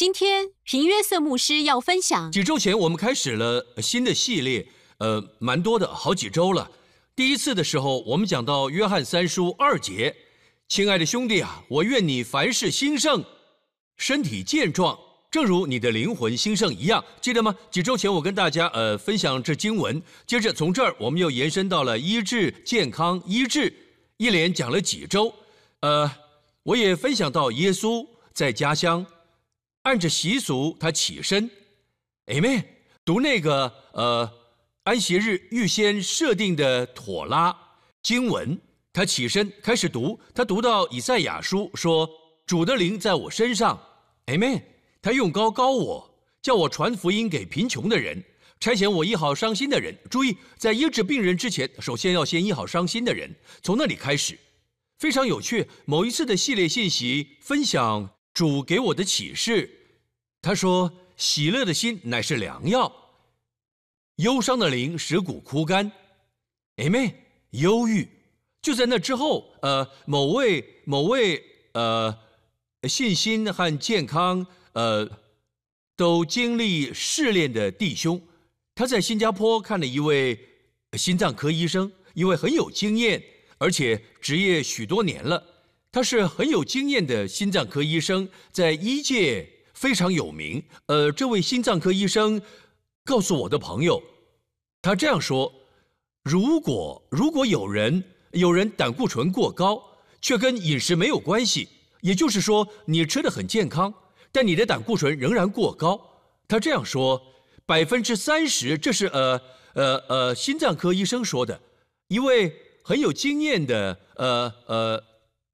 今天平约瑟牧师要分享。几周前我们开始了新的系列，呃，蛮多的，好几周了。第一次的时候，我们讲到约翰三书二节，亲爱的兄弟啊，我愿你凡事兴盛，身体健壮，正如你的灵魂兴盛一样，记得吗？几周前我跟大家呃分享这经文，接着从这儿我们又延伸到了医治、健康、医治，一连讲了几周，呃，我也分享到耶稣在家乡。按着习俗，他起身，Amen，读那个呃安息日预先设定的妥拉经文。他起身开始读，他读到以赛亚书说：“主的灵在我身上，Amen。他用高高我，叫我传福音给贫穷的人，差遣我医好伤心的人。注意，在医治病人之前，首先要先医好伤心的人。从那里开始，非常有趣。某一次的系列信息分享。”主给我的启示，他说：“喜乐的心乃是良药，忧伤的灵使骨枯干。” Amen。忧郁就在那之后，呃，某位某位呃，信心和健康呃，都经历试炼的弟兄，他在新加坡看了一位心脏科医生，一位很有经验，而且执业许多年了。他是很有经验的心脏科医生，在医界非常有名。呃，这位心脏科医生告诉我的朋友，他这样说：如果如果有人有人胆固醇过高，却跟饮食没有关系，也就是说你吃的很健康，但你的胆固醇仍然过高。他这样说：百分之三十，这是呃呃呃心脏科医生说的，一位很有经验的呃呃。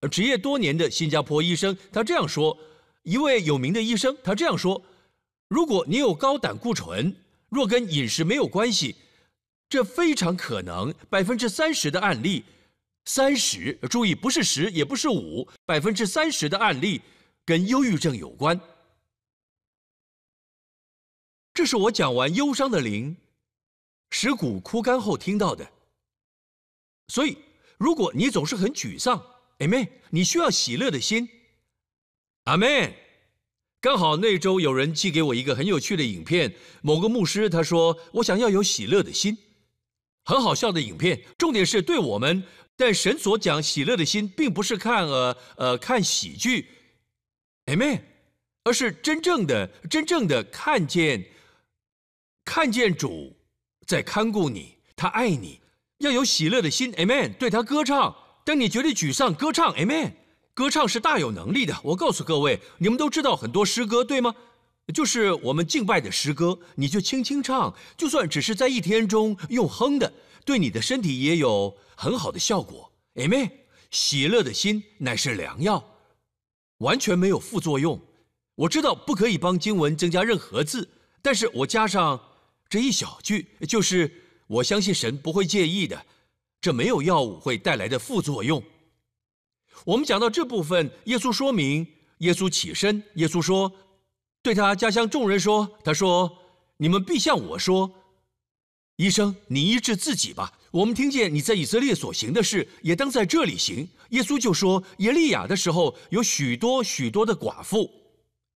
职业多年的新加坡医生，他这样说：一位有名的医生，他这样说：如果你有高胆固醇，若跟饮食没有关系，这非常可能百分之三十的案例，三十，注意不是十，也不是五，百分之三十的案例跟忧郁症有关。这是我讲完忧伤的灵，石骨枯干后听到的。所以，如果你总是很沮丧，阿门！你需要喜乐的心，阿门。刚好那周有人寄给我一个很有趣的影片，某个牧师他说：“我想要有喜乐的心。”很好笑的影片，重点是对我们。但神所讲喜乐的心，并不是看呃呃看喜剧，，Amen，，而是真正的真正的看见看见主在看顾你，他爱你，要有喜乐的心，，Amen，，对他歌唱。当你觉得沮丧，歌唱，Amen。歌唱是大有能力的。我告诉各位，你们都知道很多诗歌，对吗？就是我们敬拜的诗歌，你就轻轻唱，就算只是在一天中用哼的，对你的身体也有很好的效果，Amen。喜乐的心乃是良药，完全没有副作用。我知道不可以帮经文增加任何字，但是我加上这一小句，就是我相信神不会介意的。这没有药物会带来的副作用。我们讲到这部分，耶稣说明，耶稣起身，耶稣说，对他家乡众人说：“他说，你们必向我说，医生，你医治自己吧。我们听见你在以色列所行的事，也当在这里行。”耶稣就说：“耶利亚的时候，有许多许多的寡妇，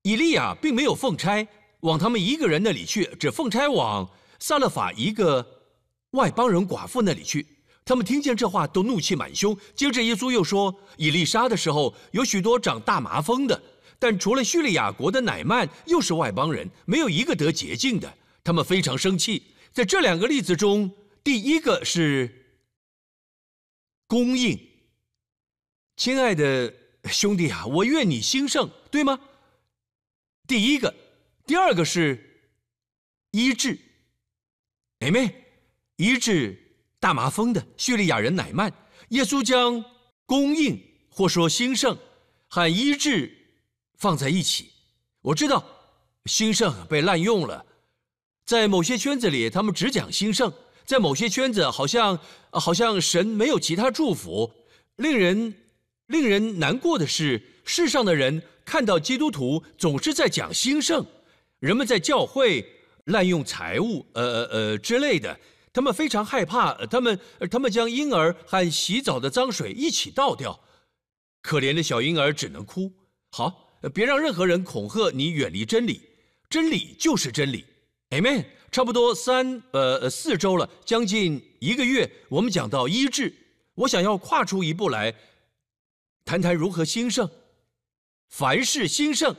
以利亚并没有奉差往他们一个人那里去，只奉差往撒勒法一个外邦人寡妇那里去。”他们听见这话，都怒气满胸。接着，耶稣又说：“以利沙的时候，有许多长大麻风的，但除了叙利亚国的乃曼，又是外邦人，没有一个得洁净的。他们非常生气。在这两个例子中，第一个是供应。亲爱的兄弟啊，我愿你兴盛，对吗？第一个，第二个是医治。妹妹，医治。”大麻风的叙利亚人乃曼，耶稣将供应或说兴盛和医治放在一起。我知道兴盛被滥用了，在某些圈子里，他们只讲兴盛；在某些圈子，好像好像神没有其他祝福。令人令人难过的是，世上的人看到基督徒总是在讲兴盛，人们在教会滥用财物，呃呃呃之类的。他们非常害怕，他们他们将婴儿和洗澡的脏水一起倒掉，可怜的小婴儿只能哭。好，别让任何人恐吓你远离真理，真理就是真理。Amen。差不多三呃四周了，将近一个月，我们讲到医治，我想要跨出一步来，谈谈如何兴盛，凡事兴盛，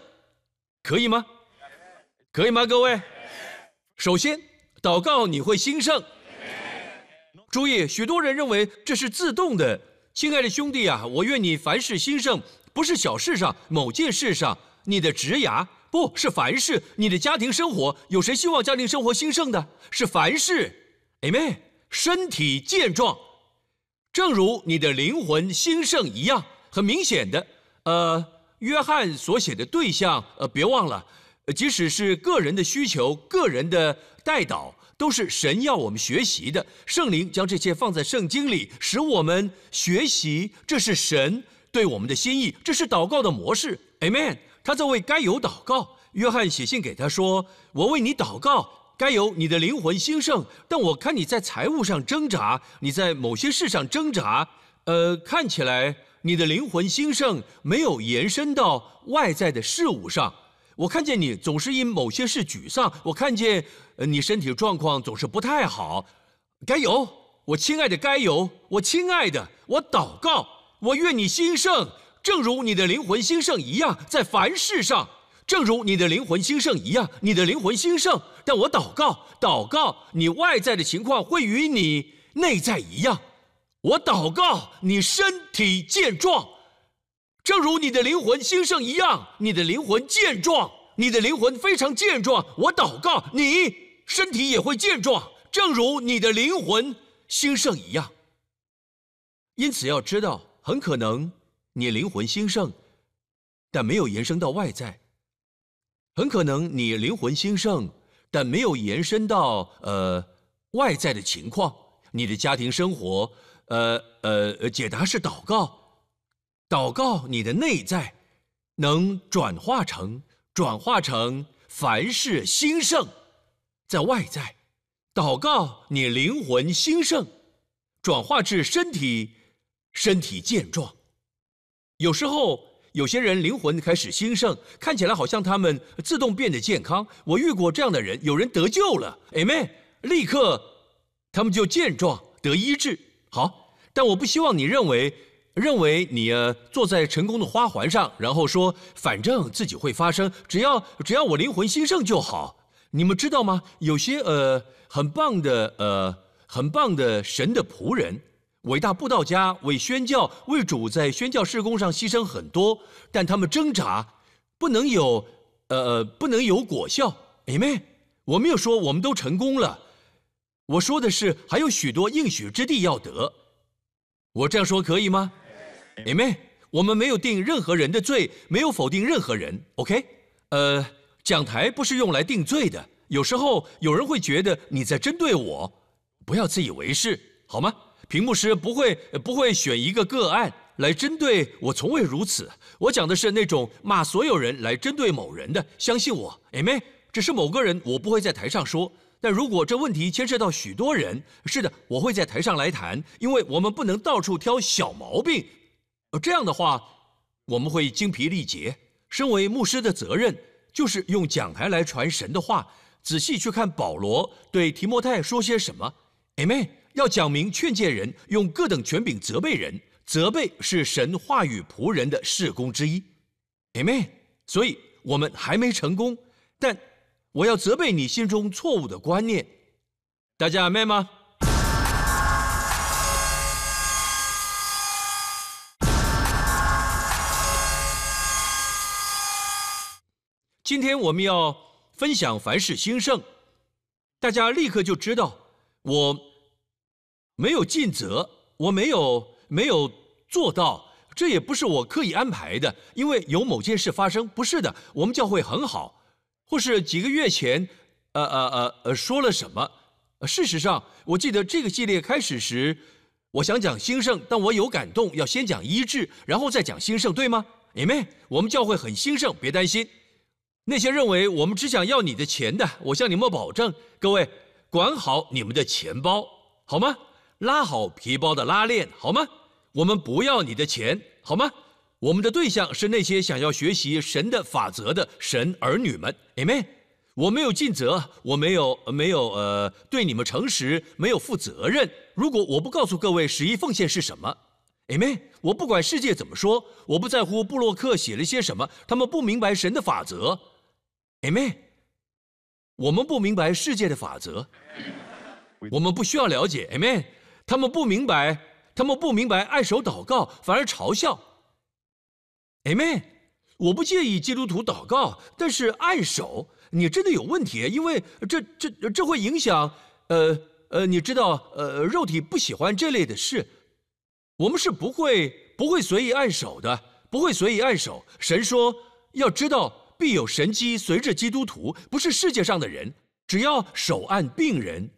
可以吗？可以吗，各位？首先，祷告你会兴盛。注意，许多人认为这是自动的。亲爱的兄弟啊，我愿你凡事兴盛，不是小事上某件事上，你的职涯不是凡事，你的家庭生活，有谁希望家庭生活兴盛的？是凡事，Amen。身体健壮，正如你的灵魂兴盛一样，很明显的。呃，约翰所写的对象，呃，别忘了，即使是个人的需求，个人的代祷。都是神要我们学习的，圣灵将这些放在圣经里，使我们学习。这是神对我们的心意，这是祷告的模式。Amen。他在为该有祷告。约翰写信给他说：“我为你祷告，该有你的灵魂兴盛。但我看你在财务上挣扎，你在某些事上挣扎。呃，看起来你的灵魂兴盛没有延伸到外在的事物上。”我看见你总是因某些事沮丧，我看见，你身体状况总是不太好。该有，我亲爱的该有，我亲爱的，我祷告，我愿你兴盛，正如你的灵魂兴盛一样，在凡事上，正如你的灵魂兴盛一样，你的灵魂兴盛。但我祷告，祷告，你外在的情况会与你内在一样。我祷告，你身体健壮。正如你的灵魂兴盛一样，你的灵魂健壮，你的灵魂非常健壮。我祷告，你身体也会健壮，正如你的灵魂兴盛一样。因此要知道，很可能你灵魂兴盛，但没有延伸到外在；很可能你灵魂兴盛，但没有延伸到呃外在的情况。你的家庭生活，呃呃，解答是祷告。祷告，你的内在能转化成转化成凡事兴盛，在外在，祷告你灵魂兴盛，转化至身体身体健壮。有时候有些人灵魂开始兴盛，看起来好像他们自动变得健康。我遇过这样的人，有人得救了，Amen，立刻他们就健壮得医治。好，但我不希望你认为。认为你呃坐在成功的花环上，然后说反正自己会发生，只要只要我灵魂兴盛就好。你们知道吗？有些呃很棒的呃很棒的神的仆人，伟大布道家为宣教为主在宣教事工上牺牲很多，但他们挣扎不能有呃不能有果效。Amen。我没有说我们都成功了，我说的是还有许多应许之地要得。我这样说可以吗？Amen。我们没有定任何人的罪，没有否定任何人。OK，呃，讲台不是用来定罪的。有时候有人会觉得你在针对我，不要自以为是，好吗？屏幕师不会不会选一个个案来针对我，从未如此。我讲的是那种骂所有人来针对某人的。相信我，Amen。只是某个人，我不会在台上说。但如果这问题牵涉到许多人，是的，我会在台上来谈，因为我们不能到处挑小毛病。呃，这样的话，我们会精疲力竭。身为牧师的责任，就是用讲台来传神的话，仔细去看保罗对提摩太说些什么。Amen。要讲明劝诫人，用各等权柄责备人，责备是神话语仆人的事工之一。Amen。所以我们还没成功，但我要责备你心中错误的观念。大家 Amen 吗？今天我们要分享凡事兴盛，大家立刻就知道我没有尽责，我没有没有做到，这也不是我刻意安排的，因为有某件事发生，不是的。我们教会很好，或是几个月前，呃呃呃呃说了什么？事实上，我记得这个系列开始时，我想讲兴盛，但我有感动，要先讲医治，然后再讲兴盛，对吗你们。我们教会很兴盛，别担心。那些认为我们只想要你的钱的，我向你们保证，各位管好你们的钱包，好吗？拉好皮包的拉链，好吗？我们不要你的钱，好吗？我们的对象是那些想要学习神的法则的神儿女们，Amen。我没有尽责，我没有没有呃对你们诚实，没有负责任。如果我不告诉各位十一奉献是什么，Amen。我不管世界怎么说，我不在乎布洛克写了些什么，他们不明白神的法则，Amen。我们不明白世界的法则，我们不需要了解，Amen。他们不明白，他们不明白爱手祷告，反而嘲笑。Amen，我不介意基督徒祷告，但是按手你真的有问题，因为这这这会影响，呃呃，你知道，呃，肉体不喜欢这类的事，我们是不会不会随意按手的，不会随意按手。神说，要知道必有神机随着基督徒，不是世界上的人，只要手按病人，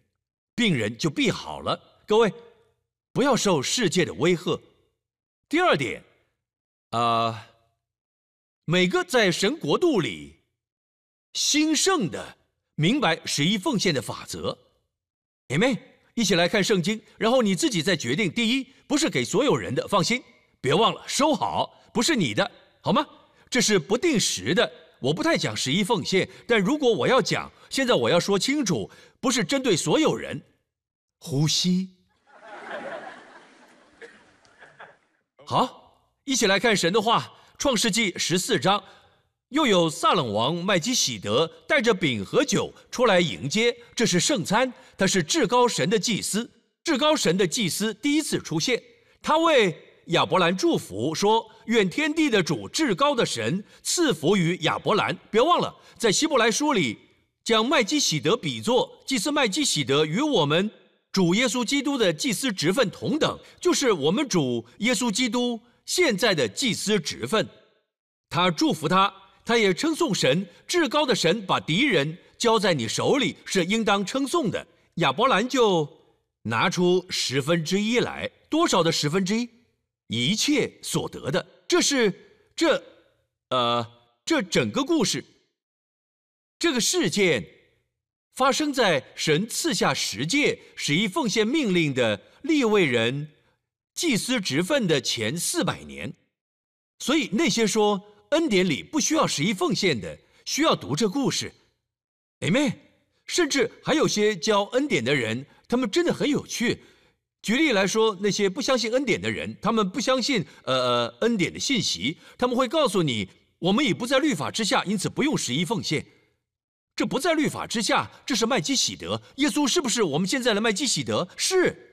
病人就必好了。各位，不要受世界的威吓。第二点，啊。每个在神国度里兴盛的，明白十一奉献的法则，Amen。一起来看圣经，然后你自己再决定。第一，不是给所有人的，放心，别忘了收好，不是你的，好吗？这是不定时的。我不太讲十一奉献，但如果我要讲，现在我要说清楚，不是针对所有人。呼吸，好，一起来看神的话。创世纪十四章，又有撒冷王麦基喜德带着饼和酒出来迎接，这是圣餐。他是至高神的祭司，至高神的祭司第一次出现。他为亚伯兰祝福，说：“愿天地的主至高的神赐福于亚伯兰。”别忘了，在希伯来书里将麦基喜德比作祭司麦基喜德与我们主耶稣基督的祭司职分同等，就是我们主耶稣基督。现在的祭司职分，他祝福他，他也称颂神，至高的神把敌人交在你手里，是应当称颂的。亚伯兰就拿出十分之一来，多少的十分之一？一切所得的，这是这，呃，这整个故事，这个事件发生在神赐下十诫十一奉献命令的立位人。祭司职分的前四百年，所以那些说恩典里不需要十一奉献的，需要读这故事。Amen。甚至还有些教恩典的人，他们真的很有趣。举例来说，那些不相信恩典的人，他们不相信呃恩典的信息，他们会告诉你，我们已不在律法之下，因此不用十一奉献。这不在律法之下，这是麦基喜德。耶稣是不是我们现在的麦基喜德？是。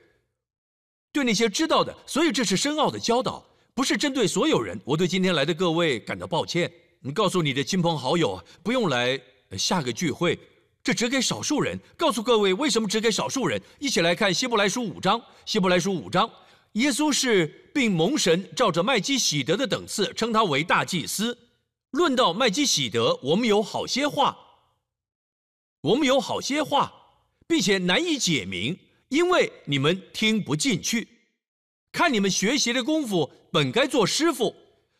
对那些知道的，所以这是深奥的教导，不是针对所有人。我对今天来的各位感到抱歉。你告诉你的亲朋好友，不用来下个聚会，这只给少数人。告诉各位，为什么只给少数人？一起来看希伯来书五章。希伯来书五章，耶稣是并蒙神照着麦基喜德的等次称他为大祭司。论到麦基喜德，我们有好些话，我们有好些话，并且难以解明。因为你们听不进去，看你们学习的功夫本该做师傅，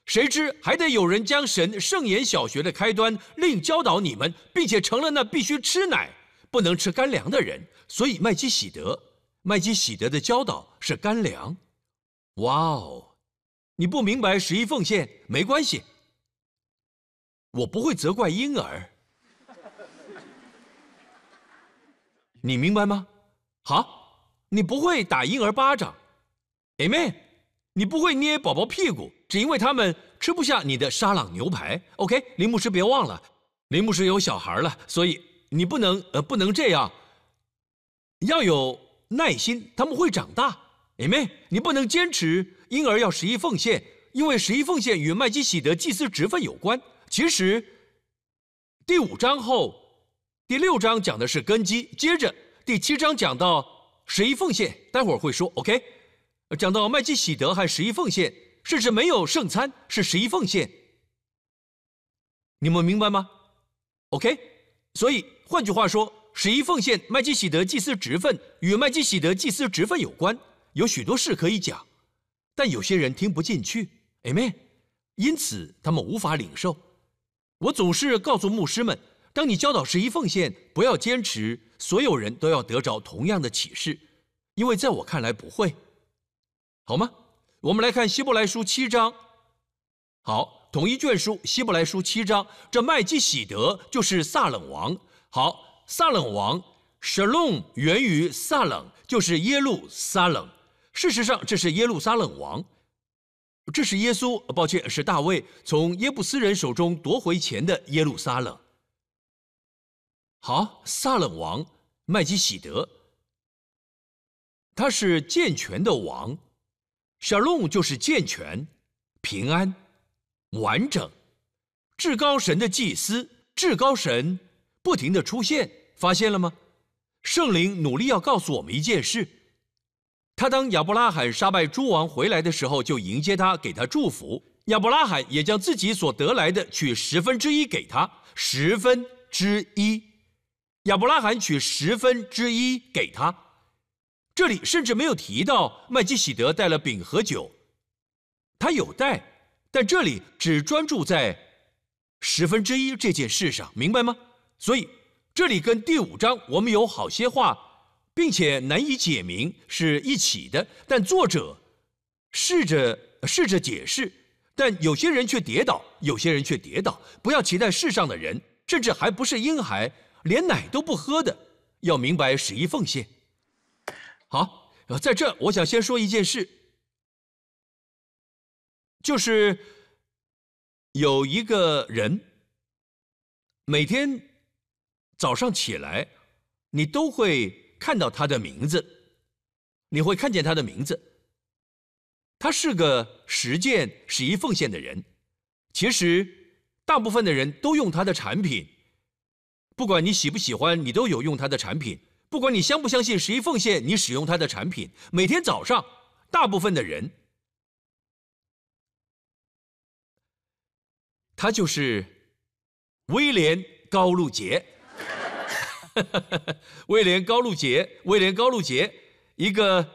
谁知还得有人将神圣言小学的开端另教导你们，并且成了那必须吃奶不能吃干粮的人。所以麦基喜德，麦基喜德的教导是干粮。哇哦，你不明白十一奉献没关系，我不会责怪婴儿，你明白吗？好。你不会打婴儿巴掌，Amen。你不会捏宝宝屁股，只因为他们吃不下你的沙朗牛排。OK，林牧师别忘了，林牧师有小孩了，所以你不能呃不能这样。要有耐心，他们会长大，Amen。你不能坚持婴儿要十一奉献，因为十一奉献与麦基喜德祭司职分有关。其实第五章后第六章讲的是根基，接着第七章讲到。十一奉献，待会儿会说。OK，讲到麦基喜德和十一奉献，甚至没有圣餐是十一奉献，你们明白吗？OK，所以换句话说，十一奉献麦基喜德祭司职分与麦基喜德祭司职分有关，有许多事可以讲，但有些人听不进去，Amen，因此他们无法领受。我总是告诉牧师们。当你教导十一奉献，不要坚持所有人都要得着同样的启示，因为在我看来不会，好吗？我们来看希伯来书七章，好，统一卷书希伯来书七章，这麦基喜德就是撒冷王。好，撒冷王 Shalom 源于撒冷，就是耶路撒冷。事实上，这是耶路撒冷王。这是耶稣，抱歉，是大卫从耶布斯人手中夺回前的耶路撒冷。好，撒冷王麦基喜德，他是健全的王。小龙就是健全、平安、完整。至高神的祭司，至高神不停的出现，发现了吗？圣灵努力要告诉我们一件事。他当亚伯拉罕杀败诸王回来的时候，就迎接他，给他祝福。亚伯拉罕也将自己所得来的取十分之一给他，十分之一。亚伯拉罕取十分之一给他。这里甚至没有提到麦基喜德带了饼和酒，他有带，但这里只专注在十分之一这件事上，明白吗？所以这里跟第五章我们有好些话。并且难以解明是一起的，但作者试着试着解释，但有些人却跌倒，有些人却跌倒。不要期待世上的人，甚至还不是婴孩，连奶都不喝的，要明白十一奉献。好，在这我想先说一件事，就是有一个人每天早上起来，你都会。看到他的名字，你会看见他的名字。他是个实践十一奉献的人。其实，大部分的人都用他的产品。不管你喜不喜欢，你都有用他的产品。不管你相不相信十一奉献，你使用他的产品。每天早上，大部分的人，他就是威廉高露洁。威廉高露洁，威廉高露洁，一个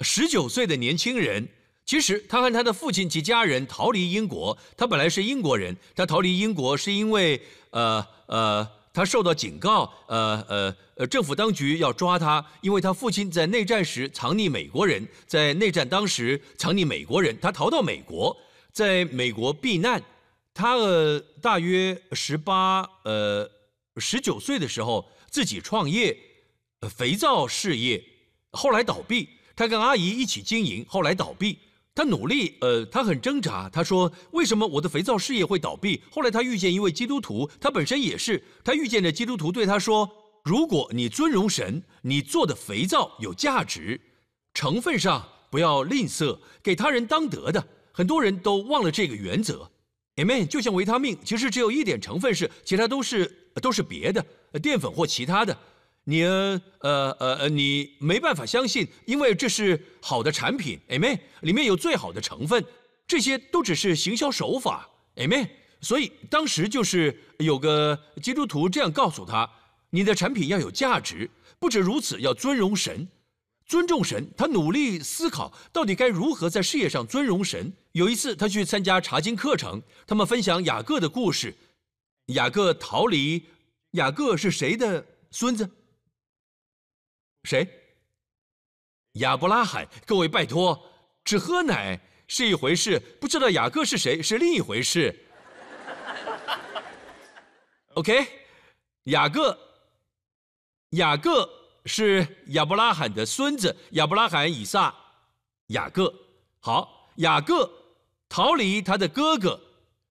十九岁的年轻人。其实他和他的父亲及家人逃离英国。他本来是英国人，他逃离英国是因为呃呃，他受到警告，呃呃呃，政府当局要抓他，因为他父亲在内战时藏匿美国人，在内战当时藏匿美国人，他逃到美国，在美国避难。他呃大约十八呃。十九岁的时候，自己创业，肥皂事业，后来倒闭。他跟阿姨一起经营，后来倒闭。他努力，呃，他很挣扎。他说：“为什么我的肥皂事业会倒闭？”后来他遇见一位基督徒，他本身也是。他遇见的基督徒对他说：“如果你尊荣神，你做的肥皂有价值，成分上不要吝啬，给他人当得的。”很多人都忘了这个原则。Amen。就像维他命，其实只有一点成分是，其他都是。都是别的淀粉或其他的，你呃呃呃，你没办法相信，因为这是好的产品，Amen，里面有最好的成分，这些都只是行销手法，Amen。所以当时就是有个基督徒这样告诉他：你的产品要有价值，不止如此，要尊荣神，尊重神。他努力思考到底该如何在事业上尊荣神。有一次他去参加查经课程，他们分享雅各的故事。雅各逃离，雅各是谁的孙子？谁？亚伯拉罕。各位拜托，只喝奶是一回事，不知道雅各是谁是另一回事。OK，雅各，雅各是亚伯拉罕的孙子，亚伯拉罕、以撒、雅各。好，雅各逃离他的哥哥。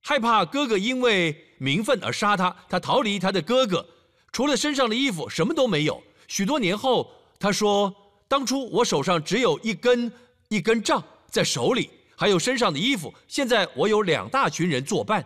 害怕哥哥因为名分而杀他，他逃离他的哥哥，除了身上的衣服什么都没有。许多年后，他说：“当初我手上只有一根一根杖在手里，还有身上的衣服。现在我有两大群人作伴。”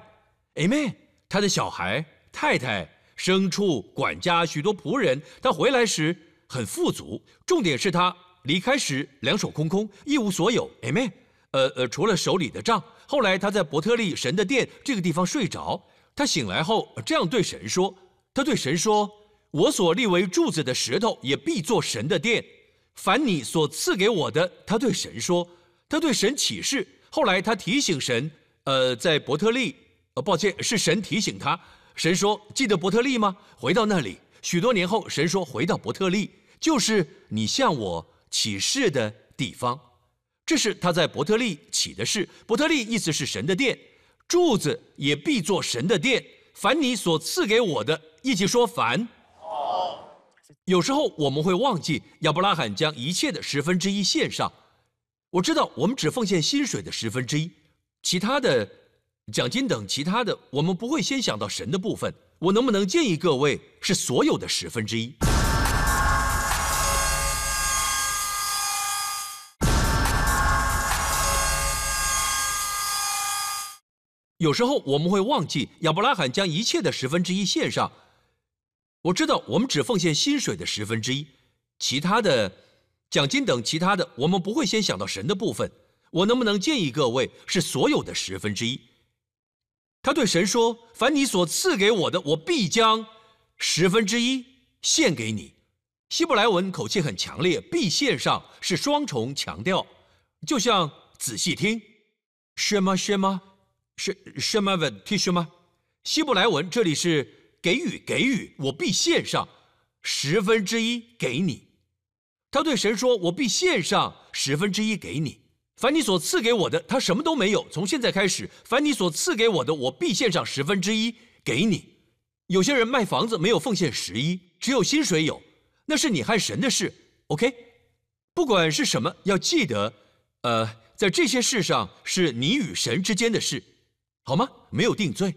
Amen。他的小孩、太太、牲畜、管家、许多仆人，他回来时很富足。重点是他离开时两手空空，一无所有。Amen。呃呃，除了手里的杖。后来他在伯特利神的殿这个地方睡着，他醒来后这样对神说：“他对神说，我所立为柱子的石头也必做神的殿。凡你所赐给我的，他对神说，他对神起誓。后来他提醒神，呃，在伯特利，呃，抱歉，是神提醒他。神说，记得伯特利吗？回到那里。许多年后，神说，回到伯特利，就是你向我起誓的地方。”这是他在伯特利起的誓。伯特利意思是神的殿。柱子也必做神的殿。凡你所赐给我的，一起说凡。有时候我们会忘记亚伯拉罕将一切的十分之一献上。我知道我们只奉献薪水的十分之一，其他的奖金等其他的，我们不会先想到神的部分。我能不能建议各位是所有的十分之一？有时候我们会忘记亚伯拉罕将一切的十分之一献上。我知道我们只奉献薪水的十分之一，其他的奖金等其他的，我们不会先想到神的部分。我能不能建议各位是所有的十分之一？他对神说：“凡你所赐给我的，我必将十分之一献给你。”希伯来文口气很强烈，“必献上”是双重强调，就像仔细听，什么什么。是什么问题？什么？希伯来文这里是给予，给予，我必献上十分之一给你。他对神说：“我必献上十分之一给你。凡你所赐给我的，他什么都没有。从现在开始，凡你所赐给我的，我必献上十分之一给你。”有些人卖房子没有奉献十一，只有薪水有，那是你和神的事。OK，不管是什么，要记得，呃，在这些事上是你与神之间的事。好吗？没有定罪。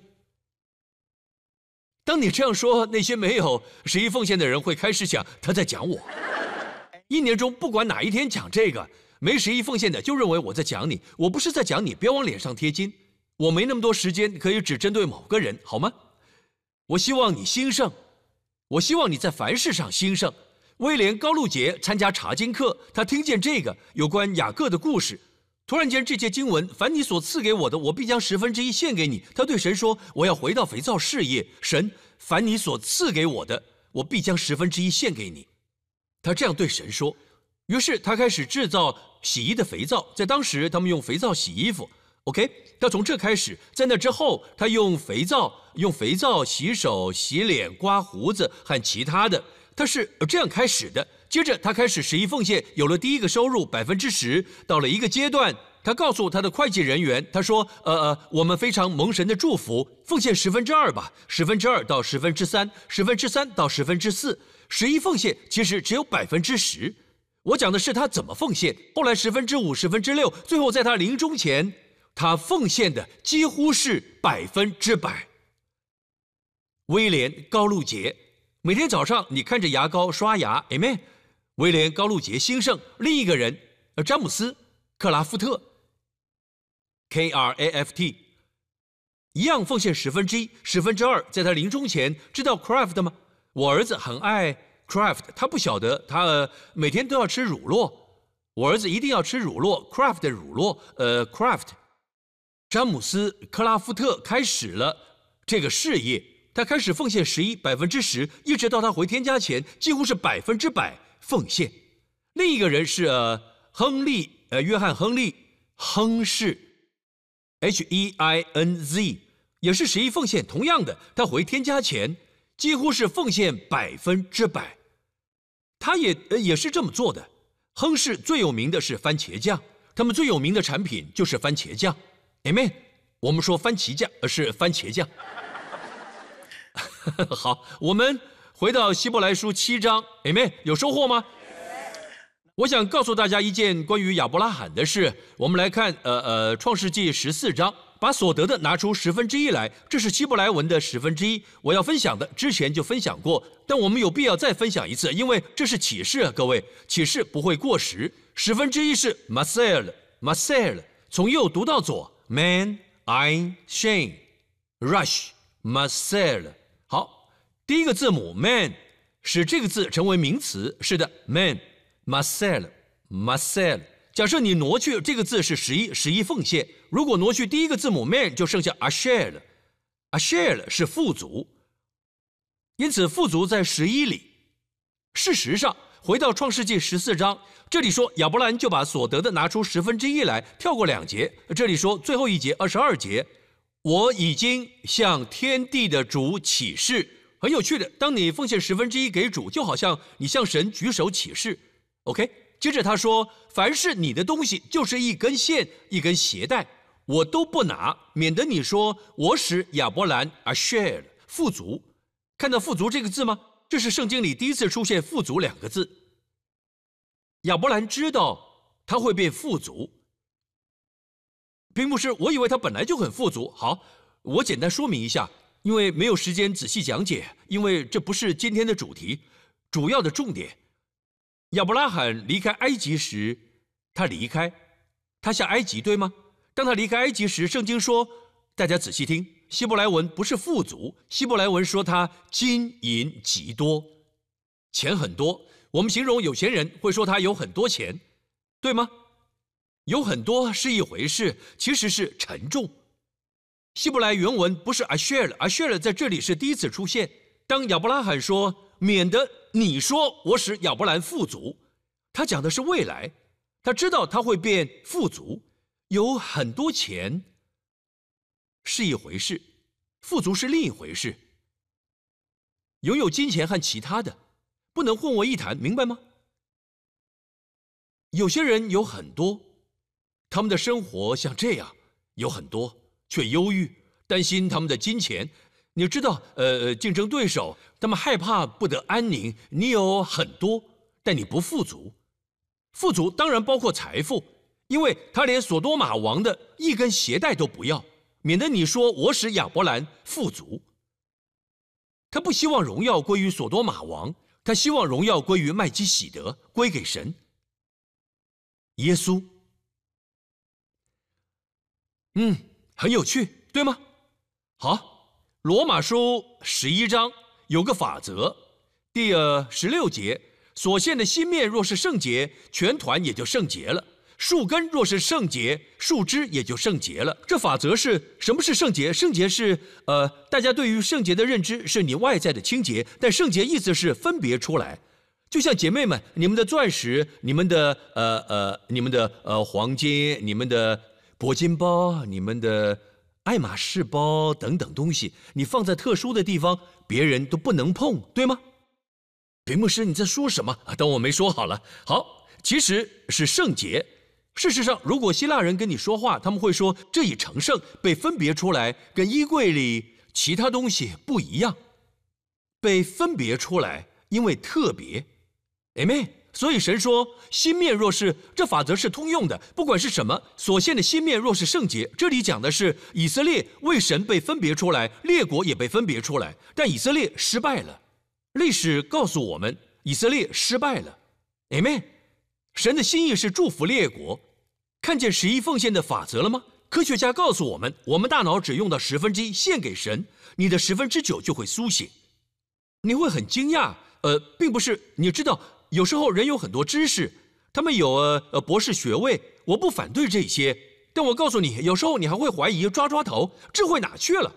当你这样说，那些没有十一奉献的人会开始想他在讲我。一年中不管哪一天讲这个，没十一奉献的就认为我在讲你。我不是在讲你，别往脸上贴金。我没那么多时间可以只针对某个人，好吗？我希望你兴盛，我希望你在凡事上兴盛。威廉高露洁参加查经课，他听见这个有关雅各的故事。突然间，这些经文：“凡你所赐给我的，我必将十分之一献给你。”他对神说：“我要回到肥皂事业。”神，凡你所赐给我的，我必将十分之一献给你。他这样对神说。于是他开始制造洗衣的肥皂，在当时他们用肥皂洗衣服。OK，他从这开始，在那之后，他用肥皂用肥皂洗手、洗脸、刮胡子和其他的。他是这样开始的。接着，他开始十一奉献，有了第一个收入百分之十。到了一个阶段，他告诉他的会计人员，他说：“呃呃，我们非常蒙神的祝福，奉献十分之二吧，十分之二到十分之三，十分之三到十分之四。十一奉献其实只有百分之十。我讲的是他怎么奉献。后来十分之五、十分之六，最后在他临终前，他奉献的几乎是百分之百。”威廉高露洁，每天早上你看着牙膏刷牙，Amen。威廉·高露洁兴盛，另一个人，呃，詹姆斯·克拉夫特 （K-R-A-F-T） 一样奉献十分之一、十分之二，在他临终前，知道 Craft 吗？我儿子很爱 Craft，他不晓得他呃每天都要吃乳酪。我儿子一定要吃乳酪，Craft 的乳酪，呃，Craft，。詹姆斯·克拉夫特开始了这个事业，他开始奉献十一百分之十，一直到他回天家前，几乎是百分之百。奉献，另一个人是呃亨利呃约翰亨利亨氏，H E I N Z，也是十一奉献。同样的，他回天家前几乎是奉献百分之百，他也呃也是这么做的。亨氏最有名的是番茄酱，他们最有名的产品就是番茄酱。Amen。我们说番茄酱而是番茄酱。好，我们。回到希伯来书七章，Amen，有收获吗？我想告诉大家一件关于亚伯拉罕的事。我们来看，呃呃，创世纪十四章，把所得的拿出十分之一来，这是希伯来文的十分之一。我要分享的之前就分享过，但我们有必要再分享一次，因为这是启示，各位启示不会过时。十分之一是 Marcel，Marcel，从右读到左，Man，I，Shane，Rush，Marcel 好。第一个字母 man 使这个字成为名词。是的，man，Marcel，Marcel。假设你挪去这个字是十一，十一奉献。如果挪去第一个字母 man，就剩下 Asher 了。Asher 是富足，因此富足在十一里。事实上，回到创世纪十四章，这里说亚伯兰就把所得的拿出十分之一来，跳过两节。这里说最后一节二十二节，我已经向天地的主起誓。很有趣的，当你奉献十分之一给主，就好像你向神举手起誓。OK，接着他说：“凡是你的东西，就是一根线、一根鞋带。我都不拿，免得你说我使亚伯兰 a share 富足。看到“富足”这个字吗？这是圣经里第一次出现“富足”两个字。亚伯兰知道他会变富足，并不是我以为他本来就很富足。好，我简单说明一下，因为没有时间仔细讲解，因为这不是今天的主题，主要的重点。亚伯拉罕离开埃及时，他离开，他下埃及，对吗？当他离开埃及时，圣经说，大家仔细听，希伯来文不是富足，希伯来文说他金银极多，钱很多。我们形容有钱人会说他有很多钱，对吗？有很多是一回事，其实是沉重。希伯来原文不是 a s h a r e a s h a r 在这里是第一次出现。当亚伯拉罕说“免得你说我使亚伯兰富足”，他讲的是未来，他知道他会变富足。有很多钱是一回事，富足是另一回事。拥有金钱和其他的不能混为一谈，明白吗？有些人有很多，他们的生活像这样，有很多却忧郁，担心他们的金钱。你知道，呃，竞争对手他们害怕不得安宁。你有很多，但你不富足。富足当然包括财富。因为他连索多玛王的一根鞋带都不要，免得你说我使亚伯兰富足。他不希望荣耀归于索多玛王，他希望荣耀归于麦基喜德，归给神。耶稣，嗯，很有趣，对吗？好，罗马书十一章有个法则，第呃十六节，所现的心面若是圣洁，全团也就圣洁了。树根若是圣洁，树枝也就圣洁了。这法则是什么是圣洁？圣洁是呃，大家对于圣洁的认知是你外在的清洁，但圣洁意思是分别出来。就像姐妹们，你们的钻石、你们的呃呃、你们的呃黄金、你们的铂金包、你们的爱马仕包等等东西，你放在特殊的地方，别人都不能碰，对吗？屏幕师，你在说什么？当我没说好了。好，其实是圣洁。事实上，如果希腊人跟你说话，他们会说这已成圣，被分别出来，跟衣柜里其他东西不一样，被分别出来，因为特别，Amen。所以神说，心面若是这法则是通用的，不管是什么所献的心面若是圣洁，这里讲的是以色列为神被分别出来，列国也被分别出来，但以色列失败了。历史告诉我们，以色列失败了，Amen。神的心意是祝福列国，看见十一奉献的法则了吗？科学家告诉我们，我们大脑只用到十分之一献给神，你的十分之九就会苏醒。你会很惊讶，呃，并不是你知道，有时候人有很多知识，他们有呃博士学位，我不反对这些，但我告诉你，有时候你还会怀疑，抓抓头，智慧哪去了？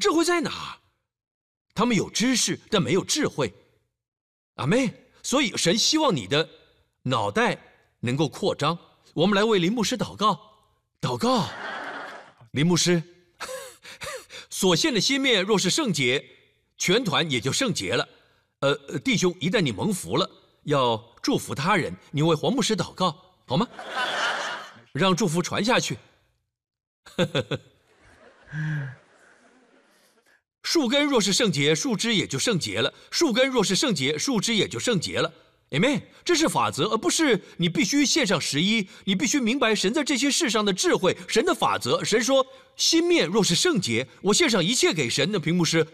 智慧在哪？他们有知识，但没有智慧。阿妹，所以神希望你的。脑袋能够扩张，我们来为林牧师祷告。祷告，林牧师，所献的心面若是圣洁，全团也就圣洁了。呃，弟兄，一旦你蒙福了，要祝福他人，你为黄牧师祷告好吗？让祝福传下去。树根若是圣洁，树枝也就圣洁了；树根若是圣洁，树枝也就圣洁了。Amen，这是法则，而不是你必须献上十一。你必须明白神在这些事上的智慧，神的法则。神说：“心面若是圣洁，我献上一切给神。”的屏幕是，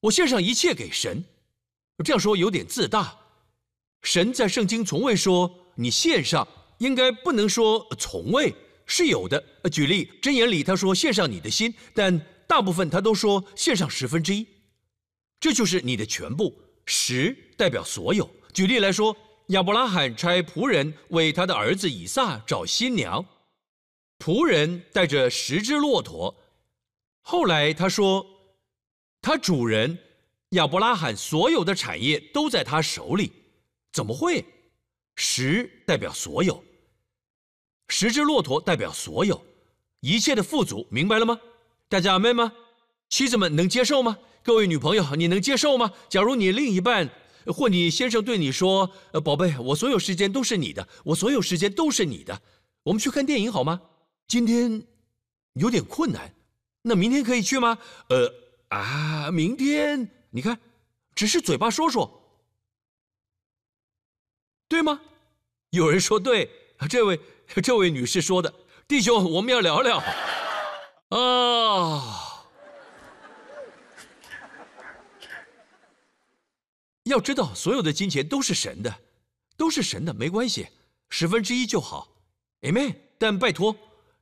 我献上一切给神。这样说有点自大。神在圣经从未说你献上，应该不能说从未是有的。举例，箴言里他说献上你的心，但大部分他都说献上十分之一，这就是你的全部。十代表所有。举例来说，亚伯拉罕差仆人为他的儿子以撒找新娘，仆人带着十只骆驼。后来他说，他主人亚伯拉罕所有的产业都在他手里，怎么会？十代表所有，十只骆驼代表所有，一切的富足，明白了吗？大家明白吗？妻子们能接受吗？各位女朋友，你能接受吗？假如你另一半。或你先生对你说：“呃，宝贝，我所有时间都是你的，我所有时间都是你的。我们去看电影好吗？今天有点困难。那明天可以去吗？呃啊，明天你看，只是嘴巴说说，对吗？有人说对，这位这位女士说的，弟兄，我们要聊聊啊。要知道，所有的金钱都是神的，都是神的，没关系，十分之一就好，amen。但拜托，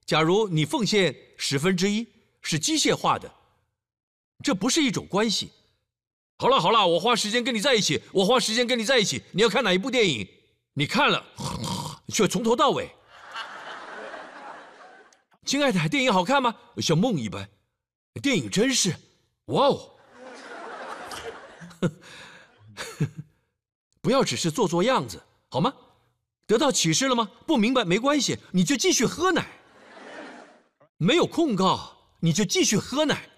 假如你奉献十分之一是机械化的，这不是一种关系。好了好了，我花时间跟你在一起，我花时间跟你在一起。你要看哪一部电影？你看了，却从头到尾。亲爱的，电影好看吗？像梦一般。电影真是，哇哦！不要只是做做样子，好吗？得到启示了吗？不明白没关系，你就继续喝奶。没有控告，你就继续喝奶。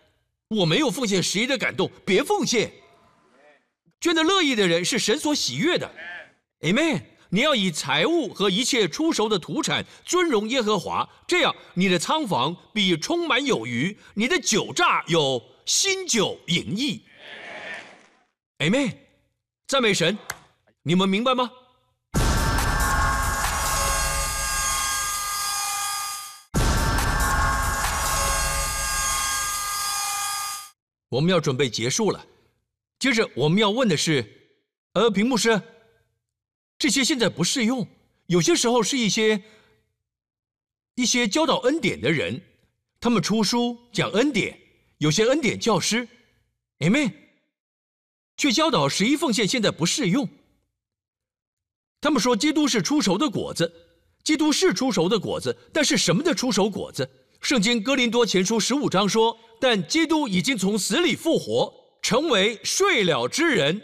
我没有奉献十一的感动，别奉献。捐的乐意的人是神所喜悦的。Amen。你要以财物和一切出熟的土产尊荣耶和华，这样你的仓房必充满有余，你的酒榨有新酒盈溢。Amen。赞美神，你们明白吗？我们要准备结束了，接着我们要问的是，呃，屏幕师，这些现在不适用，有些时候是一些一些教导恩典的人，他们出书讲恩典，有些恩典教师，Amen。却教导十一奉献现在不适用。他们说基督是出熟的果子，基督是出熟的果子，但是什么的出熟果子？圣经哥林多前书十五章说：“但基督已经从死里复活，成为睡了之人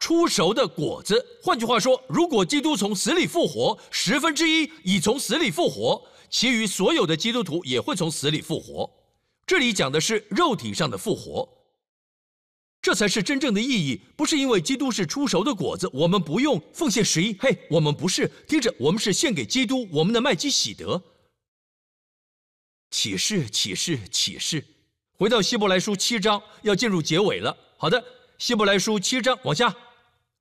出熟的果子。”换句话说，如果基督从死里复活，十分之一已从死里复活，其余所有的基督徒也会从死里复活。这里讲的是肉体上的复活。这才是真正的意义，不是因为基督是出熟的果子，我们不用奉献十一。嘿，我们不是，听着，我们是献给基督，我们的麦基喜德。启示，启示，启示。回到希伯来书七章，要进入结尾了。好的，希伯来书七章往下，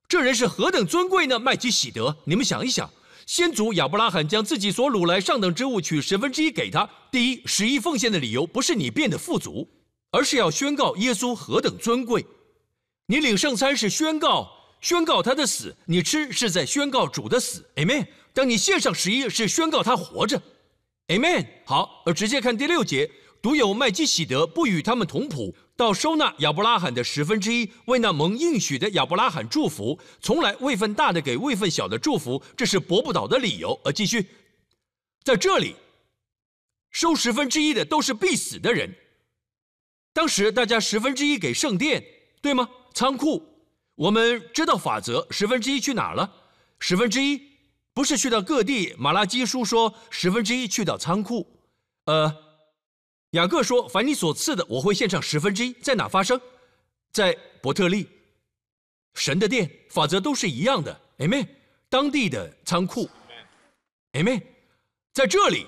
这人是何等尊贵呢？麦基喜德，你们想一想，先祖亚伯拉罕将自己所掳来上等之物取十分之一给他。第一，十一奉献的理由不是你变得富足。而是要宣告耶稣何等尊贵，你领圣餐是宣告宣告他的死，你吃是在宣告主的死，amen。当你献上十一，是宣告他活着，amen。好，而直接看第六节，独有麦基喜德不与他们同谱，到收纳亚伯拉罕的十分之一，为那蒙应许的亚伯拉罕祝福，从来位份大的给位份小的祝福，这是驳不倒的理由。而继续，在这里收十分之一的都是必死的人。当时大家十分之一给圣殿，对吗？仓库，我们知道法则，十分之一去哪了？十分之一不是去到各地。马拉基书说十分之一去到仓库。呃，雅各说凡你所赐的，我会献上十分之一。在哪发生？在伯特利，神的殿。法则都是一样的。Amen。当地的仓库。Amen。在这里。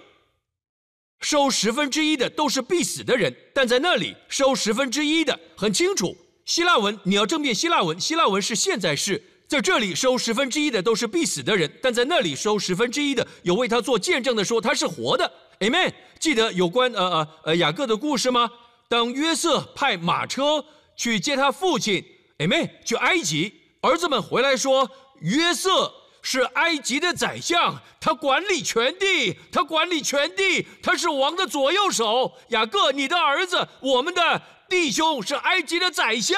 收十分之一的都是必死的人，但在那里收十分之一的很清楚。希腊文你要正变希腊文，希腊文是现在式。在这里收十分之一的都是必死的人，但在那里收十分之一的有为他做见证的说他是活的。Amen。记得有关呃呃呃雅各的故事吗？当约瑟派马车去接他父亲，Amen，去埃及，儿子们回来说约瑟。是埃及的宰相，他管理全地，他管理全地，他是王的左右手。雅各，你的儿子，我们的弟兄是埃及的宰相。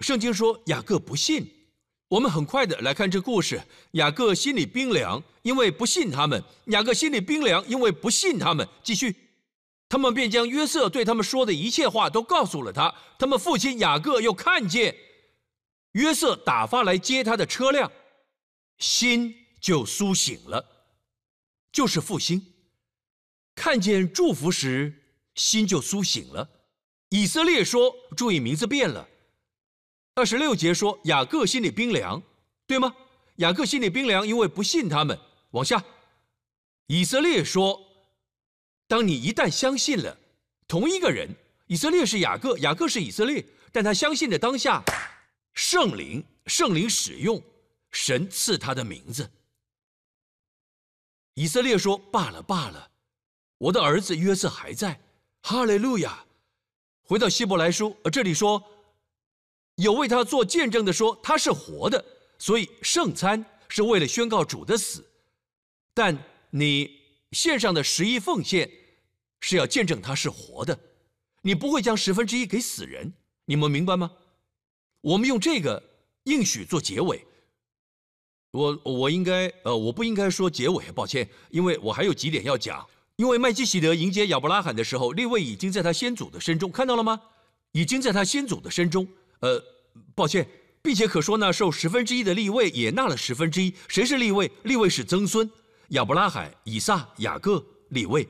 圣经说雅各不信，我们很快的来看这故事。雅各心里冰凉，因为不信他们。雅各心里冰凉，因为不信他们。继续，他们便将约瑟对他们说的一切话都告诉了他。他们父亲雅各又看见约瑟打发来接他的车辆。心就苏醒了，就是复兴。看见祝福时，心就苏醒了。以色列说：“注意名字变了。”二十六节说：“雅各心里冰凉，对吗？”雅各心里冰凉，因为不信他们。往下，以色列说：“当你一旦相信了同一个人，以色列是雅各，雅各是以色列，但他相信的当下，圣灵，圣灵使用神赐他的名字。以色列说：“罢了，罢了，我的儿子约瑟还在。”哈利路亚。回到希伯来书，呃，这里说有为他做见证的说他是活的，所以圣餐是为了宣告主的死。但你献上的十一奉献是要见证他是活的，你不会将十分之一给死人，你们明白吗？我们用这个应许做结尾。我我应该呃，我不应该说结尾，抱歉，因为我还有几点要讲。因为麦基喜德迎接亚伯拉罕的时候，利位已经在他先祖的身中，看到了吗？已经在他先祖的身中。呃，抱歉，并且可说呢，受十分之一的利位也纳了十分之一。谁是利位？利位是曾孙，亚伯拉罕、以撒、雅各、利位。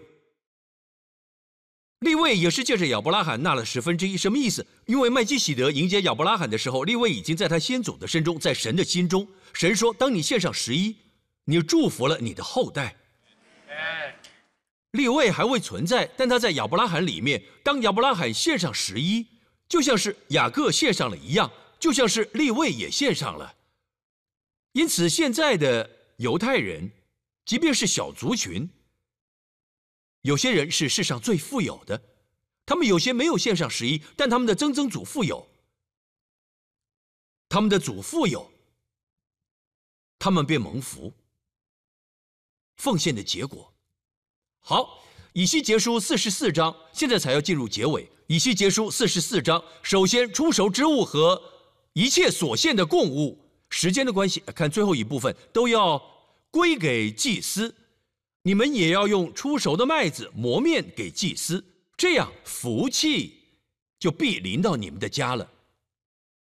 利位也是借着亚伯拉罕纳了十分之一，什么意思？因为麦基喜德迎接亚伯拉罕的时候，利位已经在他先祖的身中，在神的心中。神说：“当你献上十一，你祝福了你的后代。”立位还未存在，但他在亚伯拉罕里面。当亚伯拉罕献上十一，就像是雅各献上了一样，就像是立位也献上了。因此，现在的犹太人，即便是小族群，有些人是世上最富有的，他们有些没有献上十一，但他们的曾曾祖父有，他们的祖父有，他们便蒙福。奉献的结果。好，以西结书四十四章，现在才要进入结尾。以西结书四十四章，首先出熟之物和一切所献的供物，时间的关系，看最后一部分都要归给祭司。你们也要用出熟的麦子磨面给祭司，这样福气就必临到你们的家了。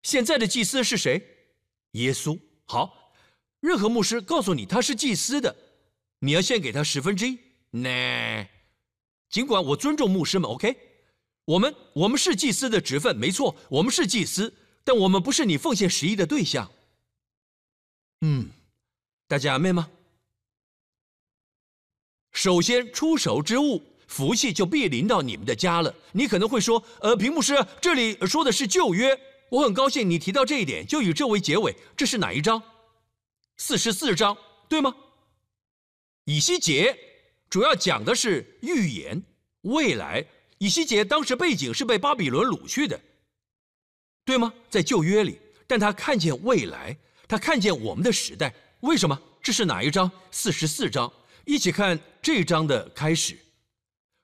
现在的祭司是谁？耶稣。好，任何牧师告诉你他是祭司的，你要献给他十分之一。那，尽管我尊重牧师们，OK，我们我们是祭司的职分，没错，我们是祭司，但我们不是你奉献十一的对象。嗯，大家明白吗？首先出手之物，福气就必临到你们的家了。你可能会说，呃，屏幕师，这里说的是旧约，我很高兴你提到这一点，就以这为结尾。这是哪一章？四十四章，对吗？以西结。主要讲的是预言未来。以西结当时背景是被巴比伦掳去的，对吗？在旧约里，但他看见未来，他看见我们的时代。为什么？这是哪一章？四十四章。一起看这章的开始。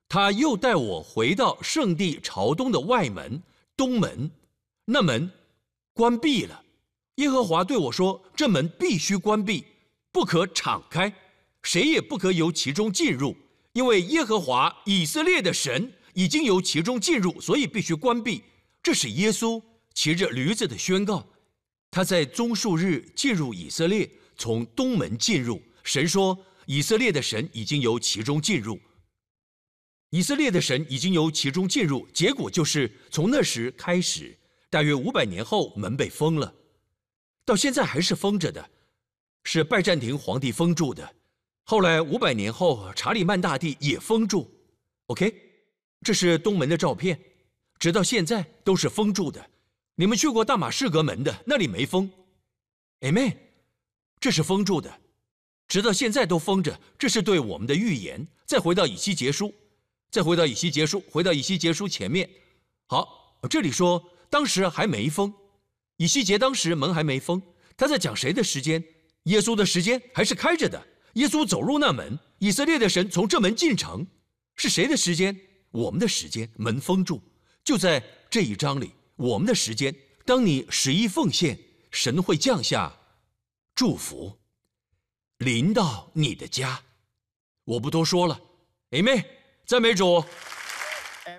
他又带我回到圣地朝东的外门，东门，那门关闭了。耶和华对我说：“这门必须关闭，不可敞开。”谁也不可由其中进入，因为耶和华以色列的神已经由其中进入，所以必须关闭。这是耶稣骑着驴子的宣告。他在棕树日进入以色列，从东门进入。神说：“以色列的神已经由其中进入。”以色列的神已经由其中进入，结果就是从那时开始，大约五百年后，门被封了，到现在还是封着的，是拜占庭皇帝封住的。后来五百年后，查理曼大帝也封住。OK，这是东门的照片，直到现在都是封住的。你们去过大马士革门的，那里没封。，a 妹这是封住的，直到现在都封着。这是对我们的预言。再回到以西结书，再回到以西结书，回到以西结书前面。好，这里说当时还没封，以西结当时门还没封。他在讲谁的时间？耶稣的时间还是开着的。耶稣走入那门，以色列的神从这门进城，是谁的时间？我们的时间，门封住，就在这一章里。我们的时间，当你十一奉献，神会降下祝福，临到你的家。我不多说了，A 妹赞美主，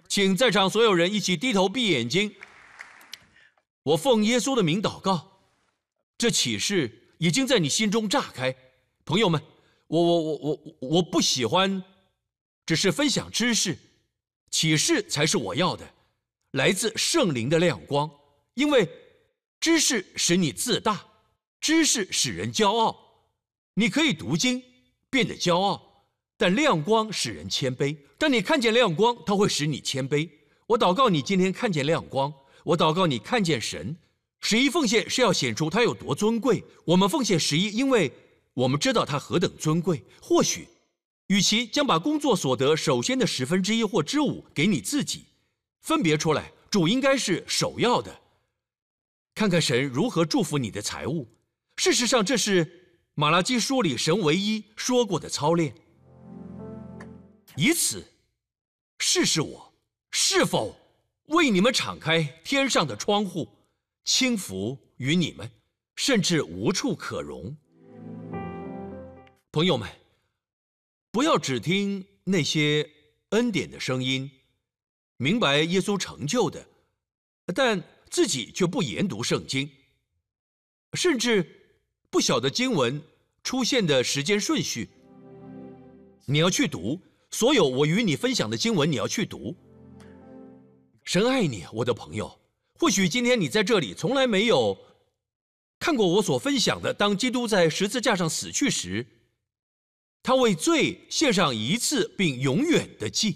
请在场所有人一起低头闭眼睛。我奉耶稣的名祷告，这启示已经在你心中炸开，朋友们。我我我我我不喜欢，只是分享知识，启示才是我要的，来自圣灵的亮光。因为知识使你自大，知识使人骄傲。你可以读经变得骄傲，但亮光使人谦卑。当你看见亮光，它会使你谦卑。我祷告你今天看见亮光，我祷告你看见神。十一奉献是要显出他有多尊贵。我们奉献十一，因为我们知道他何等尊贵。或许，与其将把工作所得首先的十分之一或之五给你自己，分别出来，主应该是首要的。看看神如何祝福你的财物。事实上，这是马拉基书里神唯一说过的操练。以此试试我是否为你们敞开天上的窗户，轻浮于你们，甚至无处可容。朋友们，不要只听那些恩典的声音，明白耶稣成就的，但自己却不研读圣经，甚至不晓得经文出现的时间顺序。你要去读。所有我与你分享的经文，你要去读。神爱你，我的朋友。或许今天你在这里从来没有看过我所分享的。当基督在十字架上死去时，他为罪献上一次并永远的祭，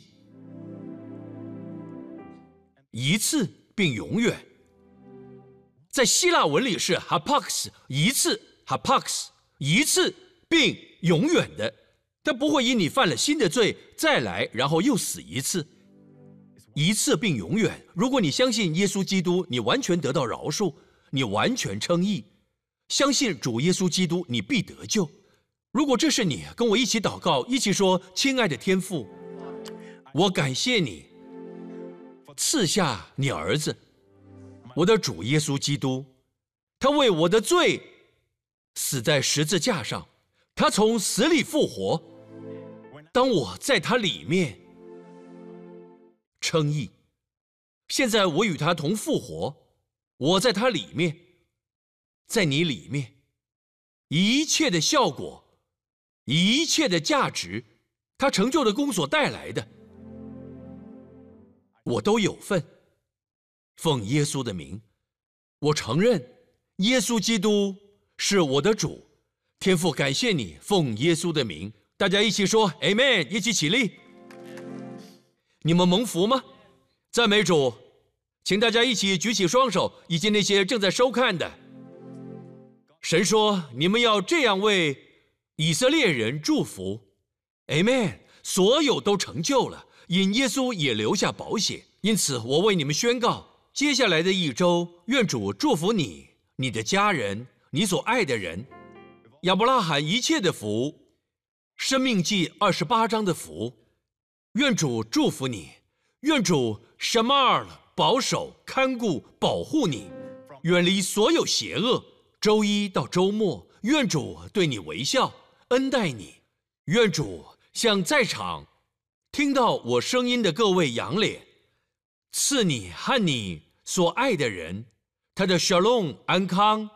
一次并永远。在希腊文里是 hapax，一次 hapax，一次并永远的。他不会因你犯了新的罪再来，然后又死一次，一次并永远。如果你相信耶稣基督，你完全得到饶恕，你完全称义。相信主耶稣基督，你必得救。如果这是你，跟我一起祷告，一起说：“亲爱的天父，我感谢你赐下你儿子，我的主耶稣基督，他为我的罪死在十字架上，他从死里复活。”当我在他里面称义，现在我与他同复活，我在他里面，在你里面，一切的效果，一切的价值，他成就的功所带来的，我都有份。奉耶稣的名，我承认耶稣基督是我的主，天父，感谢你，奉耶稣的名。大家一起说 Amen，一起起立。你们蒙福吗？赞美主，请大家一起举起双手，以及那些正在收看的。神说：“你们要这样为以色列人祝福。”Amen，所有都成就了，因耶稣也留下保险。因此，我为你们宣告：接下来的一周，愿主祝福你、你的家人、你所爱的人。亚伯拉罕一切的福。生命记二十八章的福，愿主祝福你，愿主什么保守看顾保护你，远离所有邪恶。周一到周末，愿主对你微笑恩待你，愿主向在场听到我声音的各位仰脸，赐你和你所爱的人他的 shalom 安康、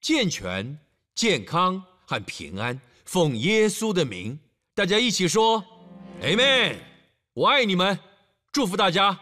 健全、健康和平安。奉耶稣的名，大家一起说，Amen！我爱你们，祝福大家。